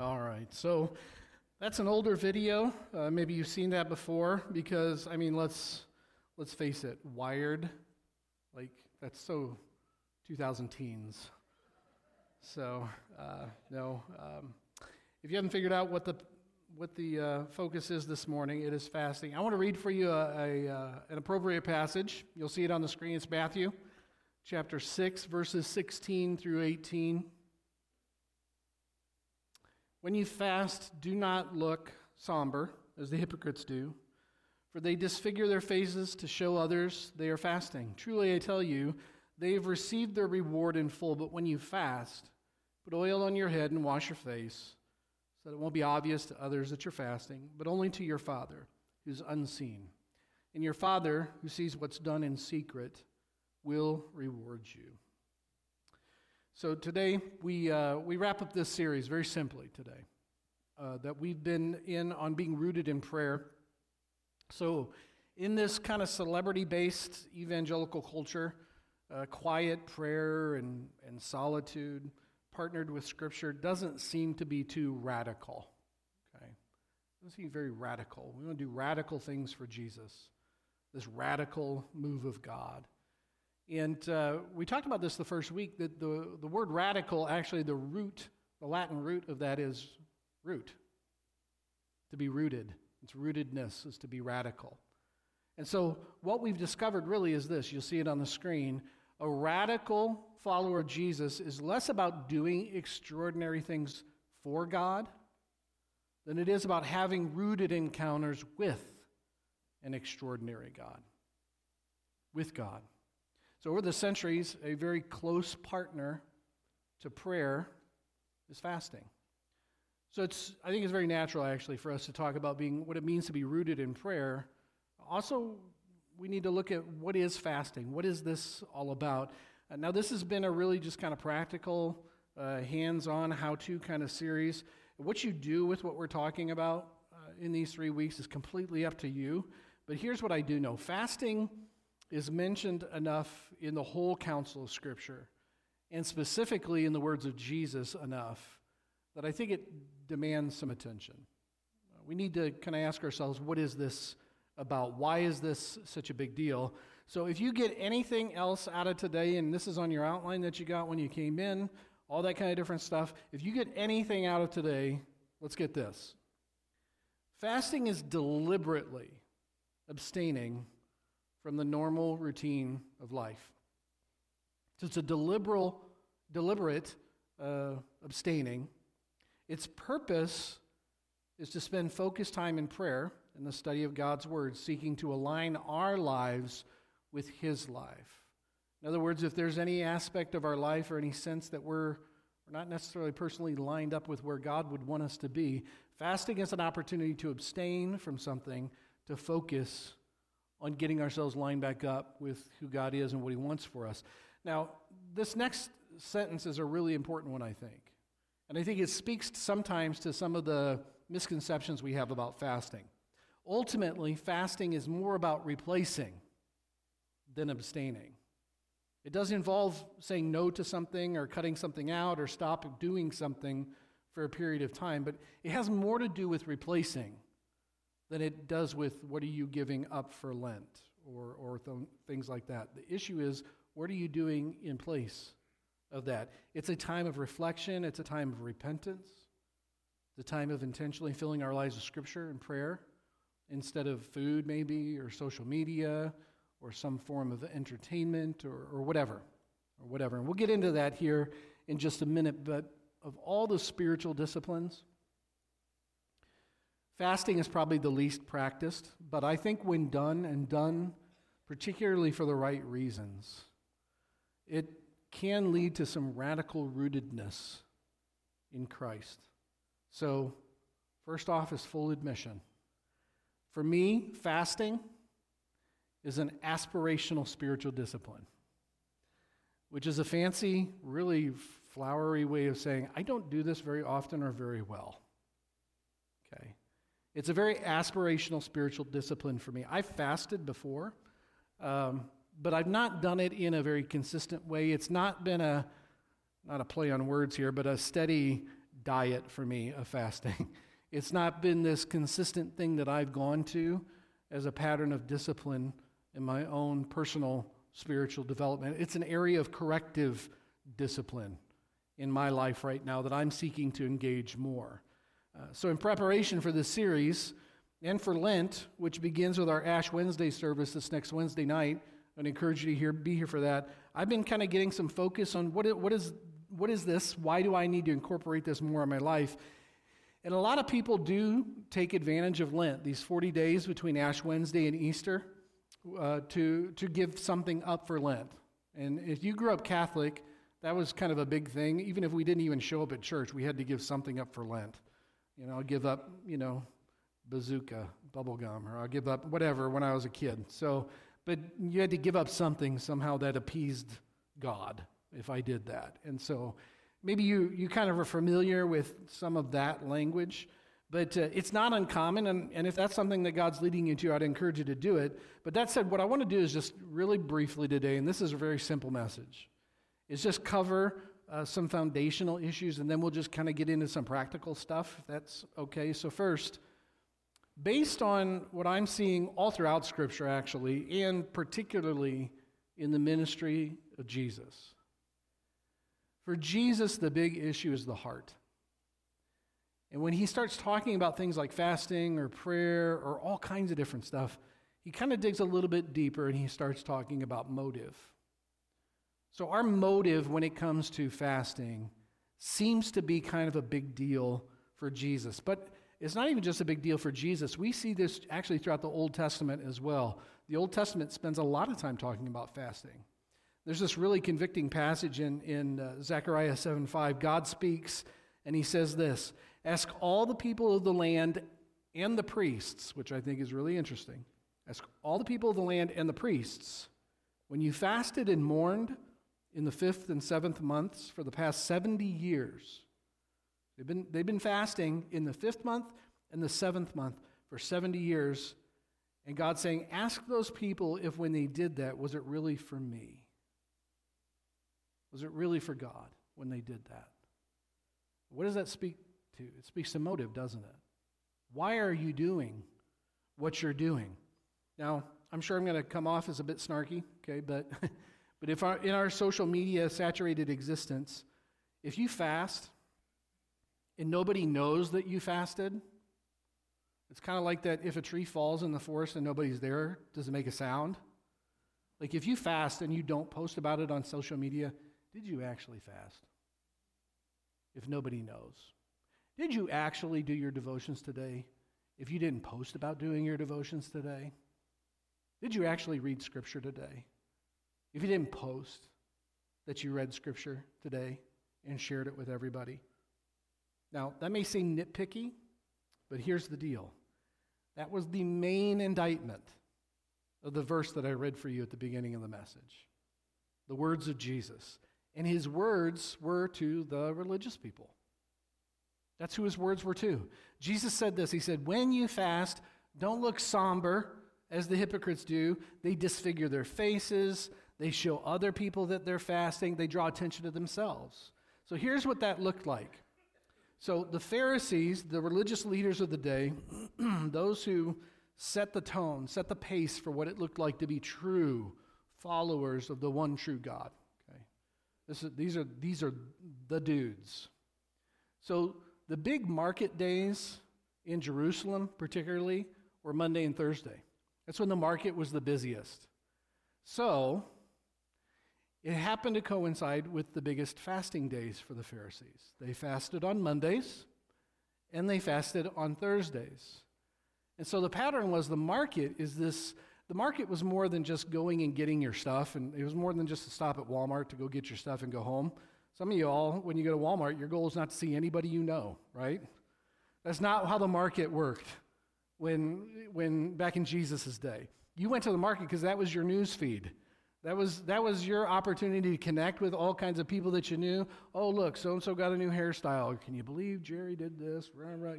All right. So that's an older video. Uh, maybe you've seen that before because I mean, let's let's face it, Wired, like that's so 2000 teens. So uh, no. Um, if you haven't figured out what the what the uh, focus is this morning, it is fasting. I want to read for you a, a uh, an appropriate passage. You'll see it on the screen. It's Matthew chapter 6, verses 16 through 18. When you fast, do not look somber, as the hypocrites do, for they disfigure their faces to show others they are fasting. Truly, I tell you, they have received their reward in full. But when you fast, put oil on your head and wash your face, so that it won't be obvious to others that you're fasting, but only to your Father, who's unseen. And your Father, who sees what's done in secret, will reward you. So today, we, uh, we wrap up this series very simply today uh, that we've been in on being rooted in prayer. So, in this kind of celebrity based evangelical culture, uh, quiet prayer and, and solitude partnered with Scripture doesn't seem to be too radical. Okay? Doesn't seem very radical. We want to do radical things for Jesus, this radical move of God. And uh, we talked about this the first week that the, the word radical, actually, the root, the Latin root of that is root, to be rooted. Its rootedness is to be radical. And so, what we've discovered really is this you'll see it on the screen. A radical follower of Jesus is less about doing extraordinary things for God than it is about having rooted encounters with an extraordinary God. With God. So, over the centuries, a very close partner to prayer is fasting. So, it's, I think it's very natural, actually, for us to talk about being what it means to be rooted in prayer. Also, we need to look at what is fasting. What is this all about? Uh, now, this has been a really just kind of practical, uh, hands on, how to kind of series. What you do with what we're talking about uh, in these three weeks is completely up to you. But here's what I do know fasting is mentioned enough in the whole counsel of Scripture, and specifically in the words of Jesus enough, that I think it demands some attention. We need to kind of ask ourselves what is this about? Why is this such a big deal? So, if you get anything else out of today, and this is on your outline that you got when you came in, all that kind of different stuff, if you get anything out of today, let's get this. Fasting is deliberately abstaining from the normal routine of life. So it's a deliberate, deliberate uh, abstaining. Its purpose is to spend focused time in prayer and the study of God's Word, seeking to align our lives with His life. In other words, if there's any aspect of our life or any sense that we're, we're not necessarily personally lined up with where God would want us to be, fasting is an opportunity to abstain from something to focus on getting ourselves lined back up with who God is and what He wants for us. Now, this next sentence is a really important one, I think. And I think it speaks sometimes to some of the misconceptions we have about fasting. Ultimately, fasting is more about replacing than abstaining. It does involve saying no to something or cutting something out or stop doing something for a period of time, but it has more to do with replacing than it does with what are you giving up for Lent or, or th- things like that. The issue is what are you doing in place of that? It's a time of reflection, it's a time of repentance, it's a time of intentionally filling our lives with Scripture and prayer instead of food, maybe, or social media, or some form of entertainment, or, or whatever. Or whatever. And we'll get into that here in just a minute, but of all the spiritual disciplines, Fasting is probably the least practiced, but I think when done and done particularly for the right reasons, it can lead to some radical rootedness in Christ. So, first off is full admission. For me, fasting is an aspirational spiritual discipline, which is a fancy, really flowery way of saying, I don't do this very often or very well. It's a very aspirational spiritual discipline for me. I've fasted before, um, but I've not done it in a very consistent way. It's not been a, not a play on words here, but a steady diet for me of fasting. It's not been this consistent thing that I've gone to as a pattern of discipline in my own personal spiritual development. It's an area of corrective discipline in my life right now that I'm seeking to engage more. Uh, so, in preparation for this series and for Lent, which begins with our Ash Wednesday service this next Wednesday night, I'd encourage you to hear, be here for that. I've been kind of getting some focus on what, what, is, what is this? Why do I need to incorporate this more in my life? And a lot of people do take advantage of Lent, these 40 days between Ash Wednesday and Easter, uh, to, to give something up for Lent. And if you grew up Catholic, that was kind of a big thing. Even if we didn't even show up at church, we had to give something up for Lent. You know, I'll give up, you know, bazooka, bubble gum, or I'll give up whatever when I was a kid. So, but you had to give up something somehow that appeased God if I did that. And so maybe you, you kind of are familiar with some of that language, but uh, it's not uncommon. And, and if that's something that God's leading you to, I'd encourage you to do it. But that said, what I want to do is just really briefly today, and this is a very simple message, is just cover uh, some foundational issues, and then we'll just kind of get into some practical stuff, if that's okay. So, first, based on what I'm seeing all throughout Scripture, actually, and particularly in the ministry of Jesus, for Jesus, the big issue is the heart. And when he starts talking about things like fasting or prayer or all kinds of different stuff, he kind of digs a little bit deeper and he starts talking about motive. So, our motive when it comes to fasting seems to be kind of a big deal for Jesus. But it's not even just a big deal for Jesus. We see this actually throughout the Old Testament as well. The Old Testament spends a lot of time talking about fasting. There's this really convicting passage in, in uh, Zechariah 7 5. God speaks and he says this Ask all the people of the land and the priests, which I think is really interesting. Ask all the people of the land and the priests, when you fasted and mourned in the fifth and seventh months for the past 70 years, they've been, they've been fasting in the fifth month and the seventh month for 70 years. And God's saying, Ask those people if when they did that, was it really for me? Was it really for God when they did that? What does that speak to? It speaks to motive, doesn't it? Why are you doing what you're doing? Now, I'm sure I'm going to come off as a bit snarky, okay, but, but if our, in our social media saturated existence, if you fast and nobody knows that you fasted, it's kind of like that if a tree falls in the forest and nobody's there, does it make a sound? Like if you fast and you don't post about it on social media, did you actually fast? If nobody knows. Did you actually do your devotions today? If you didn't post about doing your devotions today? Did you actually read Scripture today? If you didn't post that you read Scripture today and shared it with everybody? Now, that may seem nitpicky, but here's the deal. That was the main indictment of the verse that I read for you at the beginning of the message. The words of Jesus. And his words were to the religious people. That's who his words were to. Jesus said this He said, When you fast, don't look somber as the hypocrites do. They disfigure their faces, they show other people that they're fasting, they draw attention to themselves. So here's what that looked like. So the Pharisees, the religious leaders of the day, those who set the tone, set the pace for what it looked like to be true followers of the one true God. Is, these, are, these are the dudes. So the big market days in Jerusalem, particularly, were Monday and Thursday. That's when the market was the busiest. So it happened to coincide with the biggest fasting days for the Pharisees. They fasted on Mondays and they fasted on Thursdays. And so the pattern was the market is this the market was more than just going and getting your stuff, and it was more than just to stop at Walmart to go get your stuff and go home. Some of you all, when you go to Walmart, your goal is not to see anybody you know, right? That's not how the market worked when, when back in Jesus' day. You went to the market because that was your news feed. That was, that was your opportunity to connect with all kinds of people that you knew. Oh, look, so and so got a new hairstyle. Can you believe Jerry did this?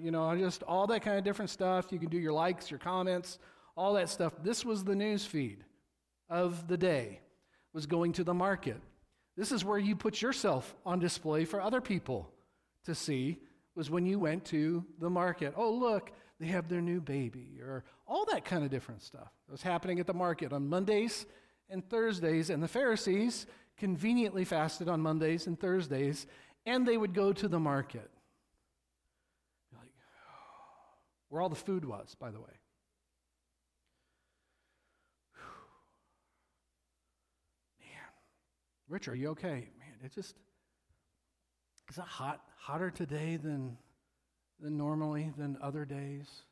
You know, just all that kind of different stuff. You can do your likes, your comments, all that stuff. This was the news feed of the day, was going to the market. This is where you put yourself on display for other people to see was when you went to the market. Oh, look, they have their new baby, or all that kind of different stuff. It was happening at the market on Mondays and Thursdays, and the Pharisees conveniently fasted on Mondays and Thursdays, and they would go to the market. Like, where all the food was, by the way. Man, Rich, are you okay? Man, it just is it hot hotter today than than normally than other days.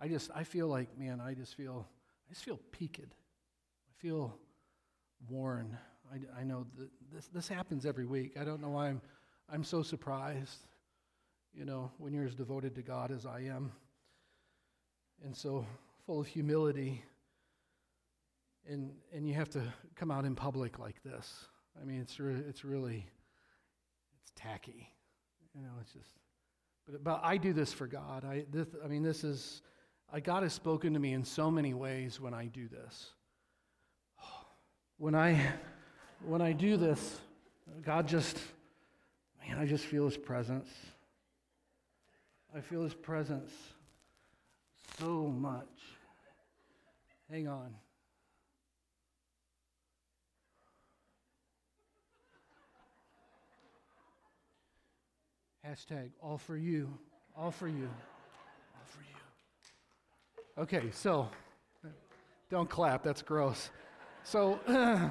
I just I feel like man, I just feel I just feel peaked. I feel worn. I, I know this this happens every week. I don't know why I'm I'm so surprised. You know, when you're as devoted to God as I am, and so full of humility. And and you have to come out in public like this. I mean, it's re- it's really it's tacky. You know, it's just. But, but I do this for God. I, this, I mean, this is, I, God has spoken to me in so many ways when I do this. When I, when I do this, God just, man, I just feel His presence. I feel His presence so much. Hang on. Hashtag all for you. All for you. All for you. Okay, so don't clap, that's gross. So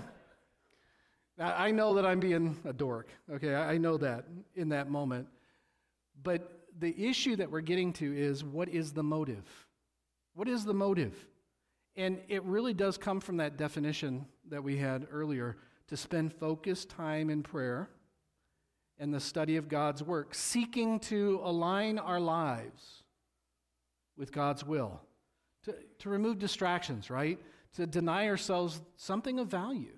I know that I'm being a dork. Okay, I know that in that moment. But the issue that we're getting to is what is the motive? What is the motive? And it really does come from that definition that we had earlier to spend focused time in prayer and the study of God's work, seeking to align our lives with God's will, to, to remove distractions, right? To deny ourselves something of value,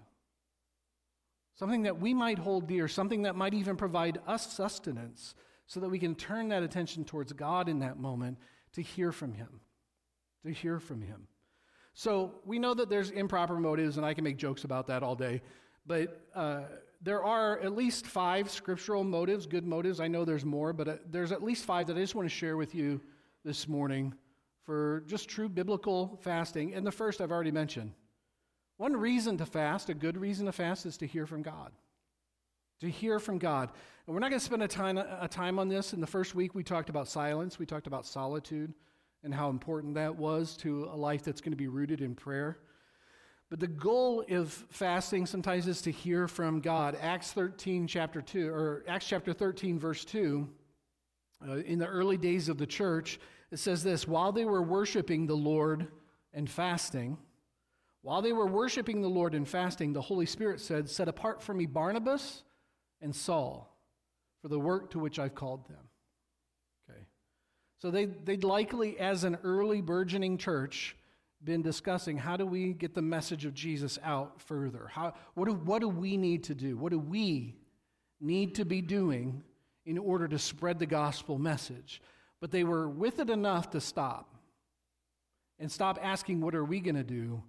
something that we might hold dear, something that might even provide us sustenance, so that we can turn that attention towards God in that moment to hear from Him. To hear from Him. So we know that there's improper motives, and I can make jokes about that all day, but. Uh, there are at least five scriptural motives, good motives. I know there's more, but uh, there's at least five that I just want to share with you this morning for just true biblical fasting. And the first I've already mentioned. One reason to fast, a good reason to fast, is to hear from God. To hear from God. And we're not going to spend a time, a time on this. In the first week, we talked about silence, we talked about solitude, and how important that was to a life that's going to be rooted in prayer. But the goal of fasting sometimes is to hear from God. Acts 13, chapter 2, or Acts chapter 13, verse 2, uh, in the early days of the church, it says this While they were worshiping the Lord and fasting, while they were worshiping the Lord and fasting, the Holy Spirit said, Set apart for me Barnabas and Saul for the work to which I've called them. Okay. So they, they'd likely, as an early burgeoning church, been discussing how do we get the message of Jesus out further? How, what, do, what do we need to do? What do we need to be doing in order to spread the gospel message? But they were with it enough to stop and stop asking, What are we going to do?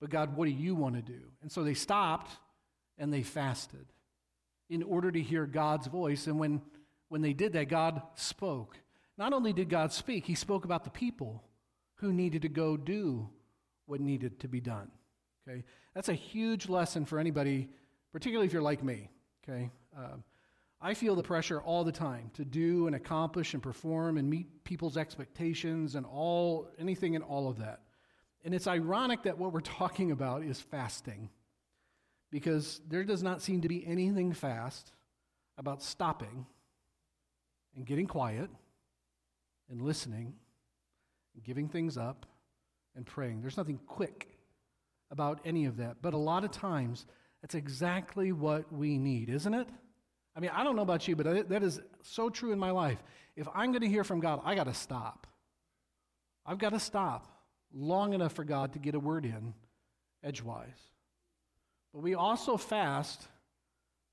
But God, what do you want to do? And so they stopped and they fasted in order to hear God's voice. And when, when they did that, God spoke. Not only did God speak, He spoke about the people who needed to go do what needed to be done. Okay? That's a huge lesson for anybody, particularly if you're like me. Okay? Um, I feel the pressure all the time to do and accomplish and perform and meet people's expectations and all anything and all of that. And it's ironic that what we're talking about is fasting because there does not seem to be anything fast about stopping and getting quiet and listening and giving things up and praying. There's nothing quick about any of that. But a lot of times, that's exactly what we need, isn't it? I mean, I don't know about you, but that is so true in my life. If I'm going to hear from God, I got to stop. I've got to stop long enough for God to get a word in edgewise. But we also fast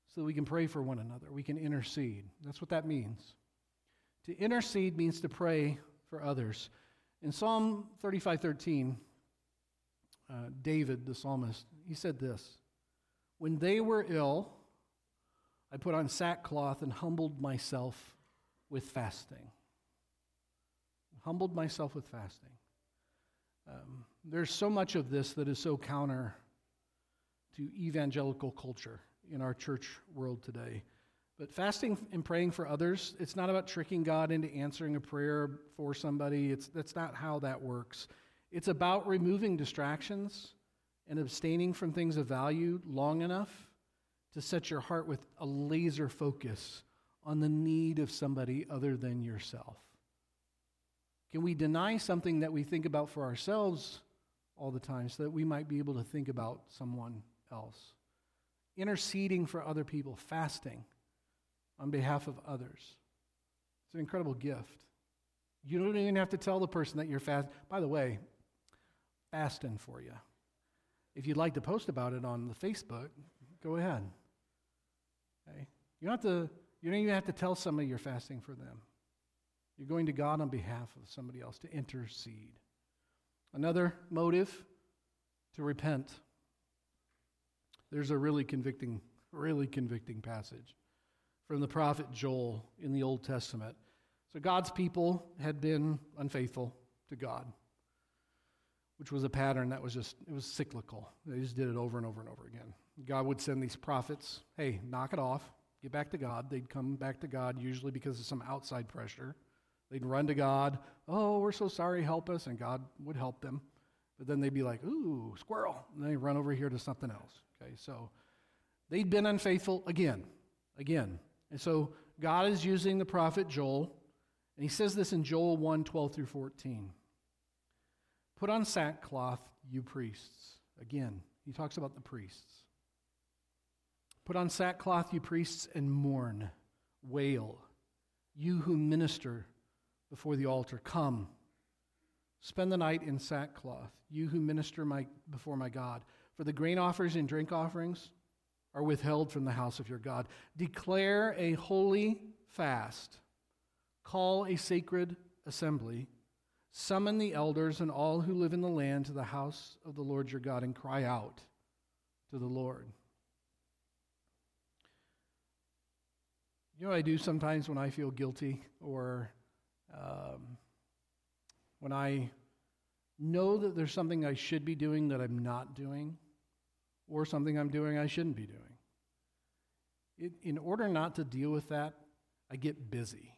so that we can pray for one another. We can intercede. That's what that means. To intercede means to pray for others. In Psalm 35:13, uh, David, the psalmist, he said this When they were ill, I put on sackcloth and humbled myself with fasting. Humbled myself with fasting. Um, there's so much of this that is so counter to evangelical culture in our church world today. But fasting and praying for others, it's not about tricking God into answering a prayer for somebody. It's, that's not how that works. It's about removing distractions and abstaining from things of value long enough to set your heart with a laser focus on the need of somebody other than yourself. Can we deny something that we think about for ourselves all the time so that we might be able to think about someone else? Interceding for other people, fasting on behalf of others. It's an incredible gift. You don't even have to tell the person that you're fast. By the way, fasting for you. If you'd like to post about it on the Facebook, go ahead. Okay? You don't have to you don't even have to tell somebody you're fasting for them. You're going to God on behalf of somebody else to intercede. Another motive to repent. There's a really convicting, really convicting passage from the prophet Joel in the Old Testament. So God's people had been unfaithful to God, which was a pattern that was just, it was cyclical. They just did it over and over and over again. God would send these prophets, hey, knock it off, get back to God. They'd come back to God usually because of some outside pressure. They'd run to God, oh, we're so sorry, help us, and God would help them. But then they'd be like, ooh, squirrel, and they run over here to something else. Okay, so they'd been unfaithful again, again. And so God is using the prophet Joel, and he says this in Joel 1 12 through 14. Put on sackcloth, you priests. Again, he talks about the priests. Put on sackcloth, you priests, and mourn, wail, you who minister before the altar. Come, spend the night in sackcloth, you who minister my, before my God. For the grain offerings and drink offerings are withheld from the house of your God. Declare a holy fast, call a sacred assembly, summon the elders and all who live in the land to the house of the Lord your God, and cry out to the Lord. You know I do sometimes when I feel guilty or um, when I know that there's something I should be doing that I'm not doing? or something I'm doing I shouldn't be doing. It, in order not to deal with that, I get busy.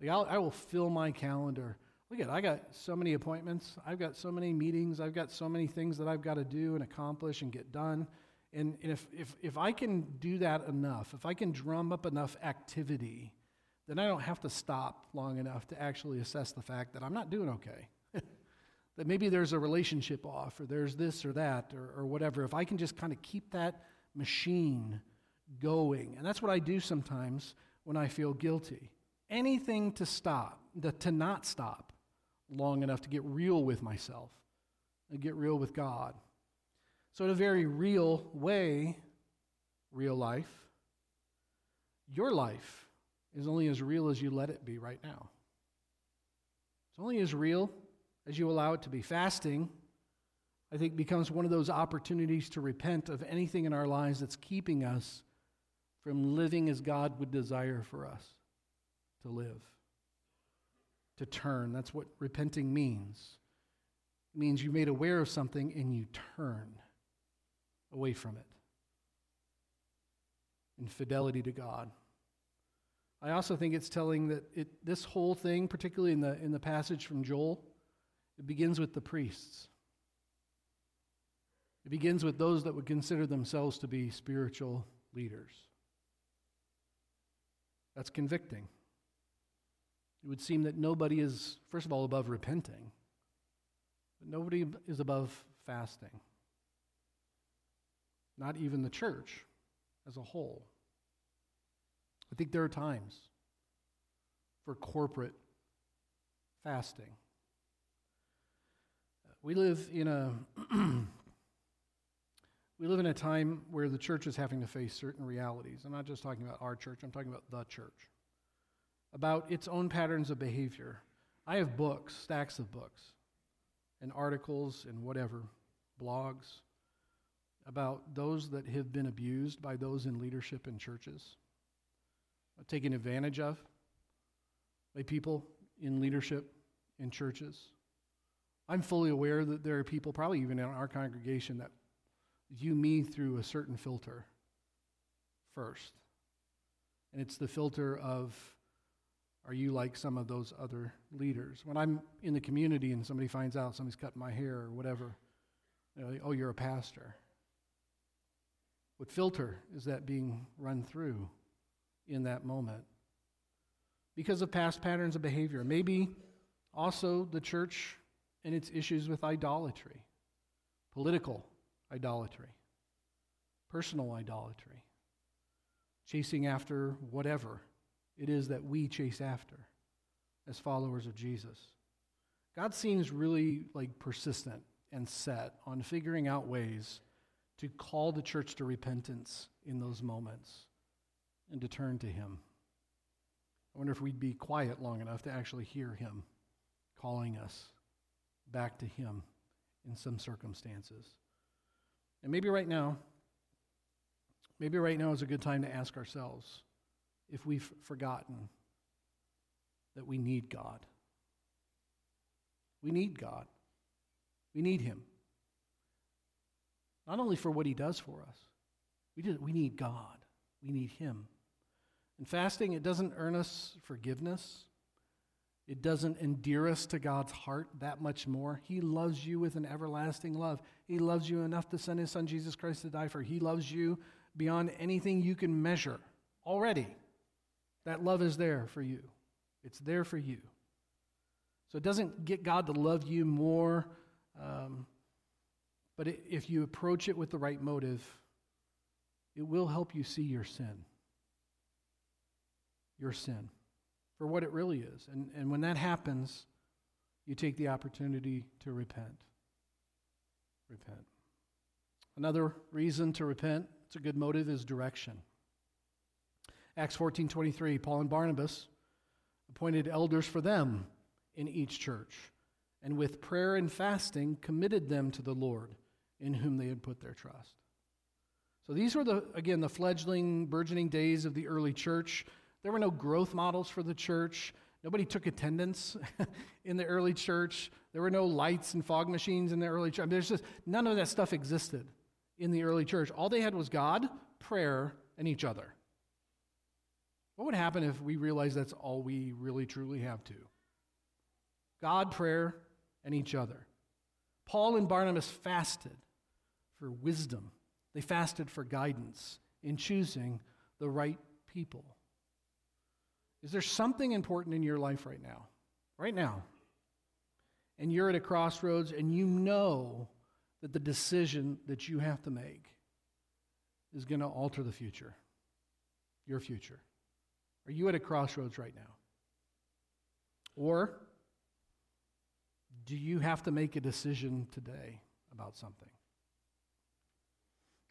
Like I'll, I will fill my calendar. Look at, I got so many appointments. I've got so many meetings. I've got so many things that I've got to do and accomplish and get done. And, and if, if, if I can do that enough, if I can drum up enough activity, then I don't have to stop long enough to actually assess the fact that I'm not doing okay that maybe there's a relationship off or there's this or that or, or whatever, if I can just kind of keep that machine going. And that's what I do sometimes when I feel guilty. Anything to stop, to, to not stop long enough to get real with myself and get real with God. So, in a very real way, real life, your life is only as real as you let it be right now. It's only as real as you allow it to be. Fasting, I think, becomes one of those opportunities to repent of anything in our lives that's keeping us from living as God would desire for us to live, to turn. That's what repenting means. It means you made aware of something and you turn away from it in fidelity to God. I also think it's telling that it, this whole thing, particularly in the, in the passage from Joel, it begins with the priests. It begins with those that would consider themselves to be spiritual leaders. That's convicting. It would seem that nobody is, first of all, above repenting, but nobody is above fasting. Not even the church as a whole. I think there are times for corporate fasting. We live in a we live in a time where the church is having to face certain realities. I'm not just talking about our church, I'm talking about the church. About its own patterns of behavior. I have books, stacks of books, and articles and whatever, blogs about those that have been abused by those in leadership in churches, taken advantage of by people in leadership in churches. I'm fully aware that there are people, probably even in our congregation, that view me through a certain filter first. And it's the filter of, are you like some of those other leaders? When I'm in the community and somebody finds out somebody's cutting my hair or whatever, you know, oh, you're a pastor. What filter is that being run through in that moment? Because of past patterns of behavior. Maybe also the church and its issues with idolatry, political idolatry, personal idolatry, chasing after whatever it is that we chase after as followers of Jesus. God seems really like persistent and set on figuring out ways to call the church to repentance in those moments and to turn to Him. I wonder if we'd be quiet long enough to actually hear Him calling us back to Him in some circumstances. And maybe right now, maybe right now is a good time to ask ourselves if we've forgotten that we need God. We need God. We need Him. Not only for what He does for us, we, we need God. We need Him. And fasting, it doesn't earn us forgiveness. It doesn't endear us to God's heart that much more. He loves you with an everlasting love. He loves you enough to send His Son, Jesus Christ, to die for. He loves you beyond anything you can measure already. That love is there for you, it's there for you. So it doesn't get God to love you more, um, but it, if you approach it with the right motive, it will help you see your sin. Your sin for what it really is. And, and when that happens, you take the opportunity to repent. Repent. Another reason to repent, it's a good motive, is direction. Acts 14 23, Paul and Barnabas appointed elders for them in each church, and with prayer and fasting committed them to the Lord in whom they had put their trust. So these were the again the fledgling burgeoning days of the early church. There were no growth models for the church. Nobody took attendance in the early church. There were no lights and fog machines in the early church. I mean, there's just none of that stuff existed in the early church. All they had was God, prayer, and each other. What would happen if we realized that's all we really truly have to? God, prayer, and each other. Paul and Barnabas fasted for wisdom, they fasted for guidance in choosing the right people. Is there something important in your life right now? Right now. And you're at a crossroads and you know that the decision that you have to make is going to alter the future, your future. Are you at a crossroads right now? Or do you have to make a decision today about something?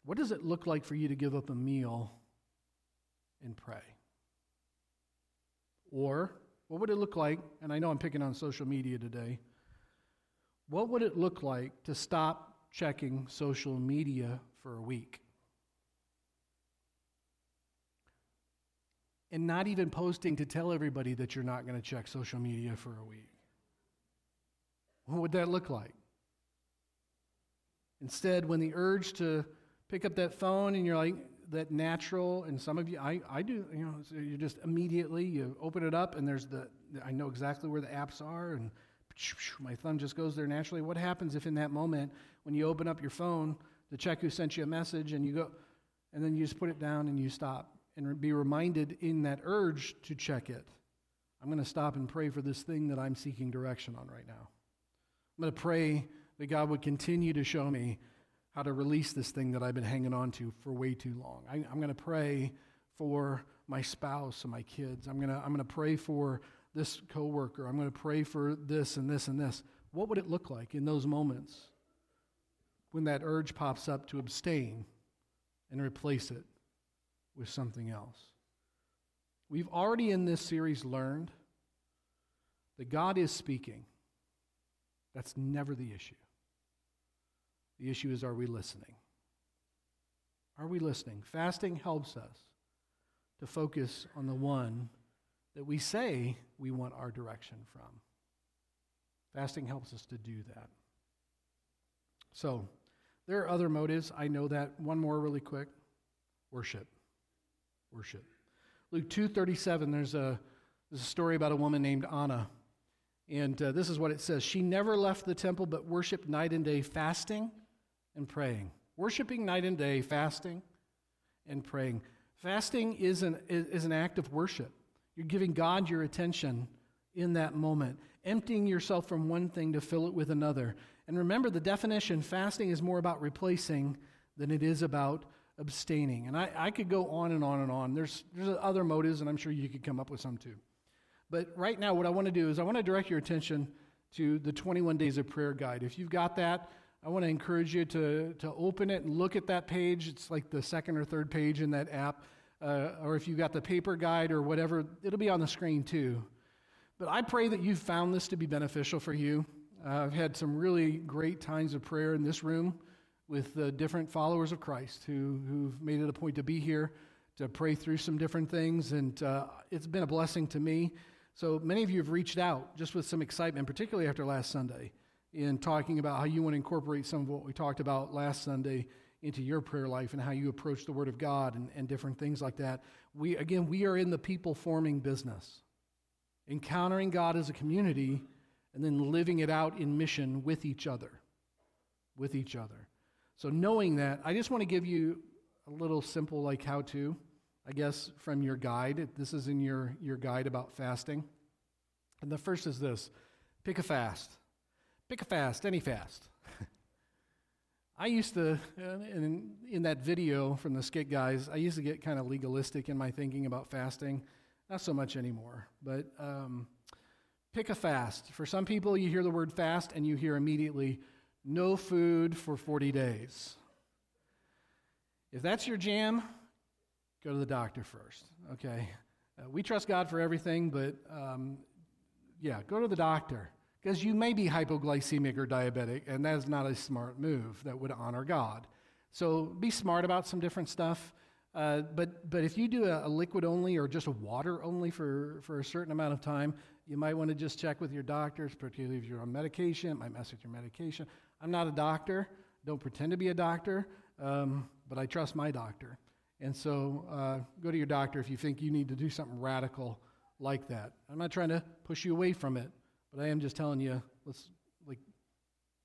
What does it look like for you to give up a meal and pray? Or what would it look like? And I know I'm picking on social media today. What would it look like to stop checking social media for a week? And not even posting to tell everybody that you're not going to check social media for a week. What would that look like? Instead, when the urge to pick up that phone and you're like, that natural, and some of you, I, I do, you know, so you just immediately, you open it up and there's the, I know exactly where the apps are and my thumb just goes there naturally. What happens if in that moment, when you open up your phone to check who sent you a message and you go, and then you just put it down and you stop and be reminded in that urge to check it. I'm going to stop and pray for this thing that I'm seeking direction on right now. I'm going to pray that God would continue to show me how to release this thing that I've been hanging on to for way too long. I, am going to pray for my spouse and my kids. I'm going to I'm going to pray for this coworker. I'm going to pray for this and this and this. What would it look like in those moments when that urge pops up to abstain and replace it with something else? We've already in this series learned that God is speaking. That's never the issue. The issue is are we listening? Are we listening? Fasting helps us to focus on the one that we say we want our direction from. Fasting helps us to do that. So, there are other motives. I know that. One more really quick. Worship. Worship. Luke 2:37 there's a there's a story about a woman named Anna. And uh, this is what it says. She never left the temple but worshiped night and day fasting and praying. Worshiping night and day, fasting and praying. Fasting is an, is an act of worship. You're giving God your attention in that moment, emptying yourself from one thing to fill it with another. And remember, the definition fasting is more about replacing than it is about abstaining. And I, I could go on and on and on. There's, there's other motives, and I'm sure you could come up with some too. But right now, what I want to do is I want to direct your attention to the 21 Days of Prayer Guide. If you've got that, I want to encourage you to, to open it and look at that page. It's like the second or third page in that app. Uh, or if you've got the paper guide or whatever, it'll be on the screen too. But I pray that you've found this to be beneficial for you. Uh, I've had some really great times of prayer in this room with the different followers of Christ who, who've made it a point to be here to pray through some different things, and uh, it's been a blessing to me. So many of you have reached out just with some excitement, particularly after last Sunday in talking about how you want to incorporate some of what we talked about last Sunday into your prayer life and how you approach the Word of God and, and different things like that. We, again, we are in the people forming business, encountering God as a community and then living it out in mission with each other. With each other. So, knowing that, I just want to give you a little simple, like, how to, I guess, from your guide. This is in your, your guide about fasting. And the first is this pick a fast. Pick a fast, any fast. I used to, in, in that video from the Skit guys, I used to get kind of legalistic in my thinking about fasting. Not so much anymore, but um, pick a fast. For some people, you hear the word fast and you hear immediately, no food for 40 days. If that's your jam, go to the doctor first, okay? Uh, we trust God for everything, but um, yeah, go to the doctor. Because you may be hypoglycemic or diabetic, and that is not a smart move that would honor God. So be smart about some different stuff. Uh, but, but if you do a, a, liquid only or just a water only for, for a certain amount of time, you might want to just check with your doctors, particularly if you're on medication. It might mess with your medication. I'm not a doctor, don't pretend to be a doctor, um, but I trust my doctor. And so uh, go to your doctor if you think you need to do something radical like that. I'm not trying to push you away from it. But I am just telling you, let's like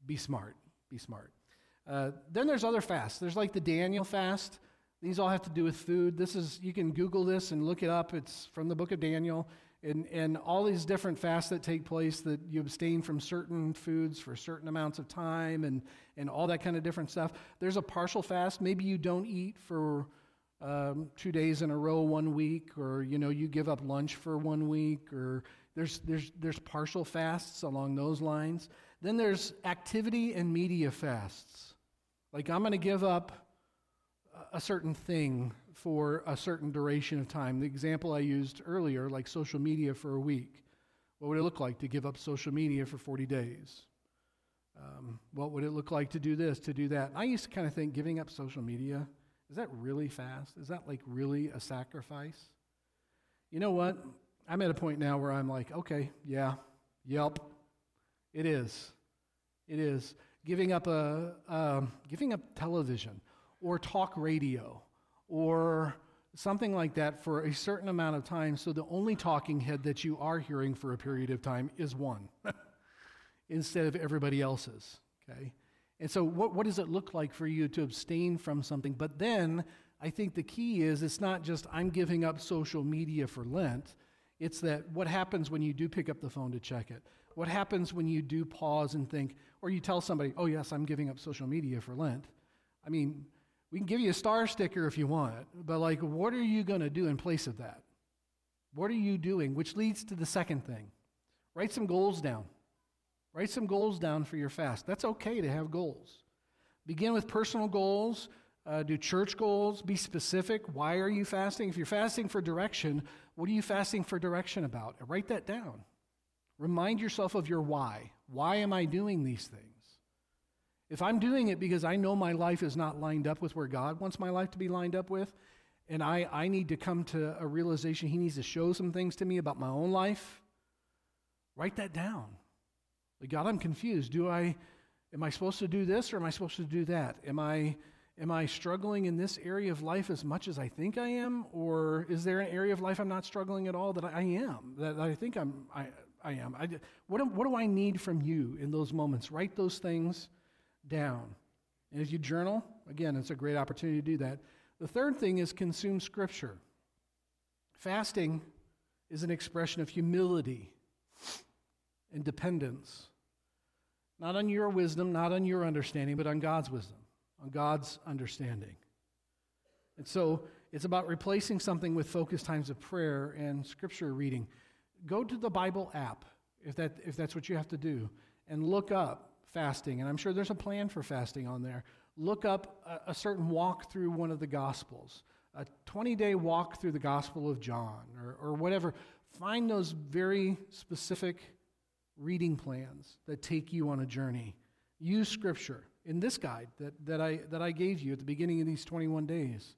be smart. Be smart. Uh, then there's other fasts. There's like the Daniel fast. These all have to do with food. This is you can Google this and look it up. It's from the book of Daniel. And, and all these different fasts that take place that you abstain from certain foods for certain amounts of time and, and all that kind of different stuff. There's a partial fast. Maybe you don't eat for um, two days in a row one week, or you know you give up lunch for one week, or there's, there's, there's partial fasts along those lines. Then there's activity and media fasts. Like, I'm going to give up a certain thing for a certain duration of time. The example I used earlier, like social media for a week. What would it look like to give up social media for 40 days? Um, what would it look like to do this, to do that? I used to kind of think giving up social media, is that really fast? Is that like really a sacrifice? You know what? I'm at a point now where I'm like, okay, yeah, yep, it is. It is. Giving up a um, giving up television or talk radio or something like that for a certain amount of time so the only talking head that you are hearing for a period of time is one instead of everybody else's okay and so what, what does it look like for you to abstain from something but then i think the key is it's not just i'm giving up social media for lent it's that what happens when you do pick up the phone to check it? What happens when you do pause and think, or you tell somebody, oh, yes, I'm giving up social media for Lent? I mean, we can give you a star sticker if you want, but like, what are you going to do in place of that? What are you doing? Which leads to the second thing write some goals down. Write some goals down for your fast. That's okay to have goals. Begin with personal goals, uh, do church goals, be specific. Why are you fasting? If you're fasting for direction, what are you fasting for direction about? Write that down. Remind yourself of your why. Why am I doing these things? If I'm doing it because I know my life is not lined up with where God wants my life to be lined up with, and I, I need to come to a realization. He needs to show some things to me about my own life. Write that down. Like, God, I'm confused. Do I, am I supposed to do this or am I supposed to do that? Am I, am I struggling in this area of life as much as I think I am? Or is there an area of life I'm not struggling at all that I am, that I think I'm, I, I am? I, what, what do I need from you in those moments? Write those things down. And if you journal, again, it's a great opportunity to do that. The third thing is consume Scripture. Fasting is an expression of humility and dependence. Not on your wisdom, not on your understanding, but on God's wisdom, on God's understanding. And so it's about replacing something with focused times of prayer and scripture reading. Go to the Bible app if, that, if that's what you have to do and look up fasting. And I'm sure there's a plan for fasting on there look up a, a certain walk through one of the Gospels, a 20 day walk through the Gospel of John, or, or whatever. Find those very specific reading plans that take you on a journey. Use Scripture in this guide that, that, I, that I gave you at the beginning of these 21 days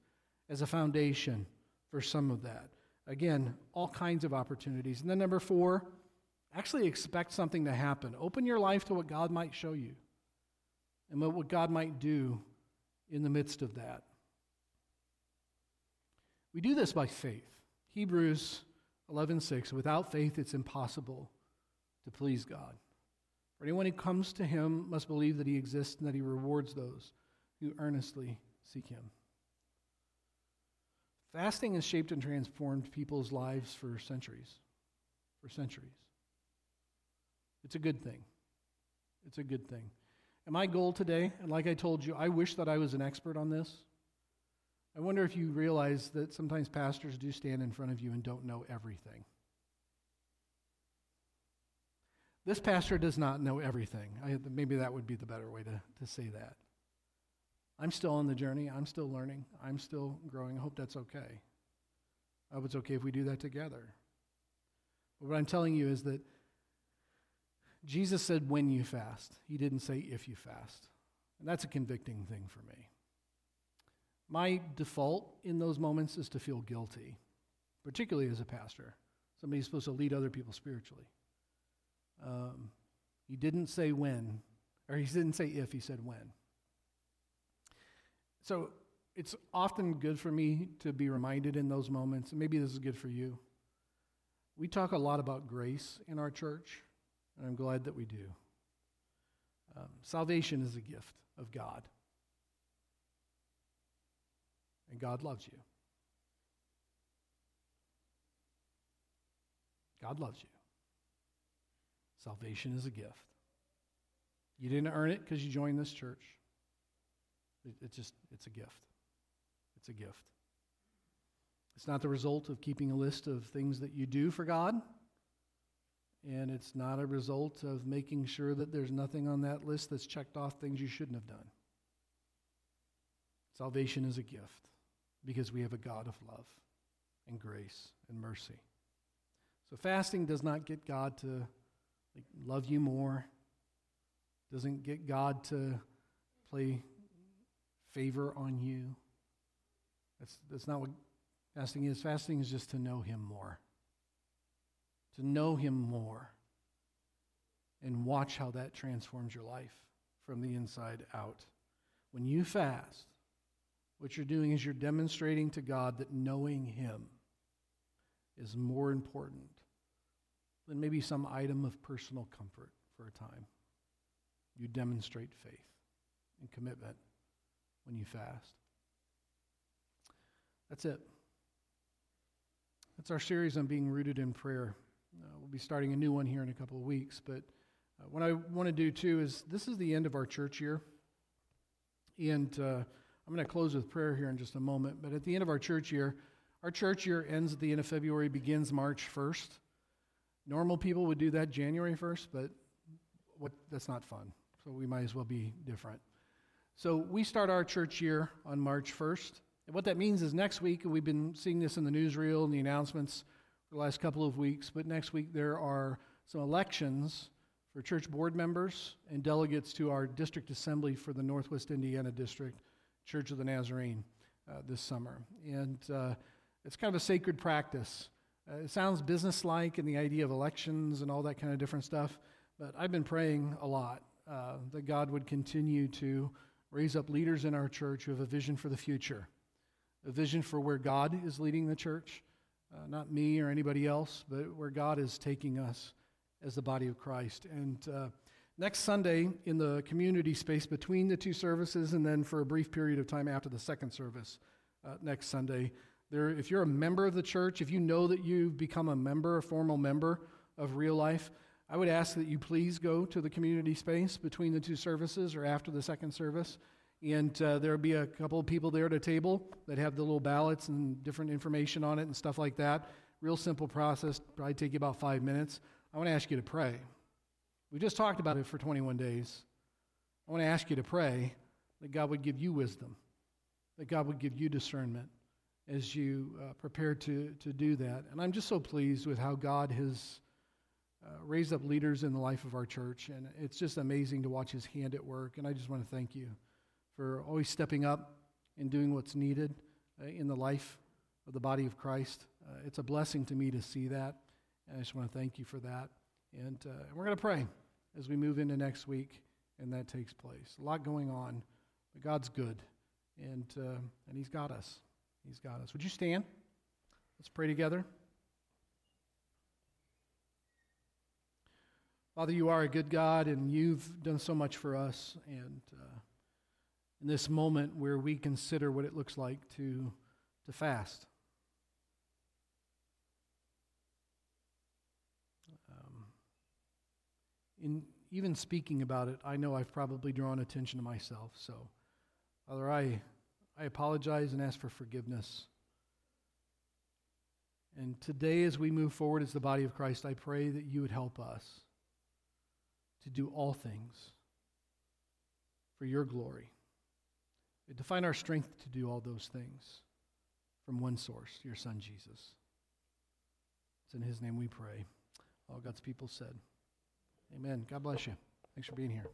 as a foundation for some of that. Again, all kinds of opportunities. And then, number four, actually expect something to happen. Open your life to what God might show you and what God might do in the midst of that. We do this by faith. Hebrews 11:6 Without faith it's impossible to please God. For anyone who comes to him must believe that he exists and that he rewards those who earnestly seek him. Fasting has shaped and transformed people's lives for centuries. For centuries. It's a good thing. It's a good thing. And my goal today, and like I told you, I wish that I was an expert on this. I wonder if you realize that sometimes pastors do stand in front of you and don't know everything. This pastor does not know everything. I, maybe that would be the better way to, to say that. I'm still on the journey. I'm still learning. I'm still growing. I hope that's okay. I hope it's okay if we do that together. But what I'm telling you is that Jesus said, when you fast. He didn't say, if you fast. And that's a convicting thing for me. My default in those moments is to feel guilty, particularly as a pastor. Somebody who's supposed to lead other people spiritually. Um, he didn't say when, or he didn't say if, he said when. So it's often good for me to be reminded in those moments, and maybe this is good for you. We talk a lot about grace in our church and I'm glad that we do. Um, salvation is a gift of God, and God loves you. God loves you. Salvation is a gift. You didn't earn it because you joined this church. It, it's just, it's a gift. It's a gift. It's not the result of keeping a list of things that you do for God and it's not a result of making sure that there's nothing on that list that's checked off things you shouldn't have done. Salvation is a gift because we have a God of love and grace and mercy. So fasting does not get God to like, love you more. Doesn't get God to play favor on you. That's, that's not what fasting is. Fasting is just to know Him more to know Him more and watch how that transforms your life from the inside out. When you fast, what you're doing is you're demonstrating to God that knowing Him is more important than maybe some item of personal comfort for a time. You demonstrate faith and commitment when you fast. That's it. That's our series on being rooted in prayer. Uh, we'll be starting a new one here in a couple of weeks. But uh, what I want to do too is this is the end of our church year. And uh, I'm going to close with prayer here in just a moment. But at the end of our church year, our church year ends at the end of February, begins March 1st. Normal people would do that January 1st, but what, that's not fun. So we might as well be different. So we start our church year on March 1st. And what that means is next week, we've been seeing this in the newsreel and the announcements the last couple of weeks, but next week there are some elections for church board members and delegates to our district assembly for the Northwest Indiana District Church of the Nazarene. uh, this summer. And uh, it's kind of a sacred practice. Uh, it sounds businesslike and the idea of elections and all that kind of different stuff, but I've been praying a lot uh, that God would continue to raise up leaders in our church who have a vision for the future, a vision for where God is leading the church, uh, not me or anybody else, but where God is taking us as the body of Christ. And uh, next Sunday, in the community space between the two services, and then for a brief period of time after the second service uh, next Sunday, there, if you're a member of the church, if you know that you've become a member, a formal member of real life, I would ask that you please go to the community space between the two services or after the second service. And uh, there'll be a couple of people there at a table that have the little ballots and different information on it and stuff like that. Real simple process, probably take you about five minutes. I want to ask you to pray. We just talked about it for 21 days. I want to ask you to pray that God would give you wisdom, that God would give you discernment as you uh, prepare to, to do that. And I'm just so pleased with how God has uh, raised up leaders in the life of our church. And it's just amazing to watch his hand at work. And I just want to thank you for always stepping up and doing what's needed uh, in the life of the body of Christ. Uh, it's a blessing to me to see that. And I just want to thank you for that. And, uh, we're going to pray as we move into next week and that takes place. A lot going on, but God's good. And, uh, and he's got us. He's got us. Would you stand? Let's pray together. Father, you are a good God, and you've done so much for us. And uh, in this moment where we consider what it looks like to, to fast, um, in even speaking about it, I know I've probably drawn attention to myself. So, Father, I, I apologize and ask for forgiveness. And today, as we move forward as the body of Christ, I pray that you would help us to do all things for your glory. Find our strength to do all those things from one source, your Son, Jesus. It's in his name we pray. All God's people said, Amen. God bless you. Thanks for being here.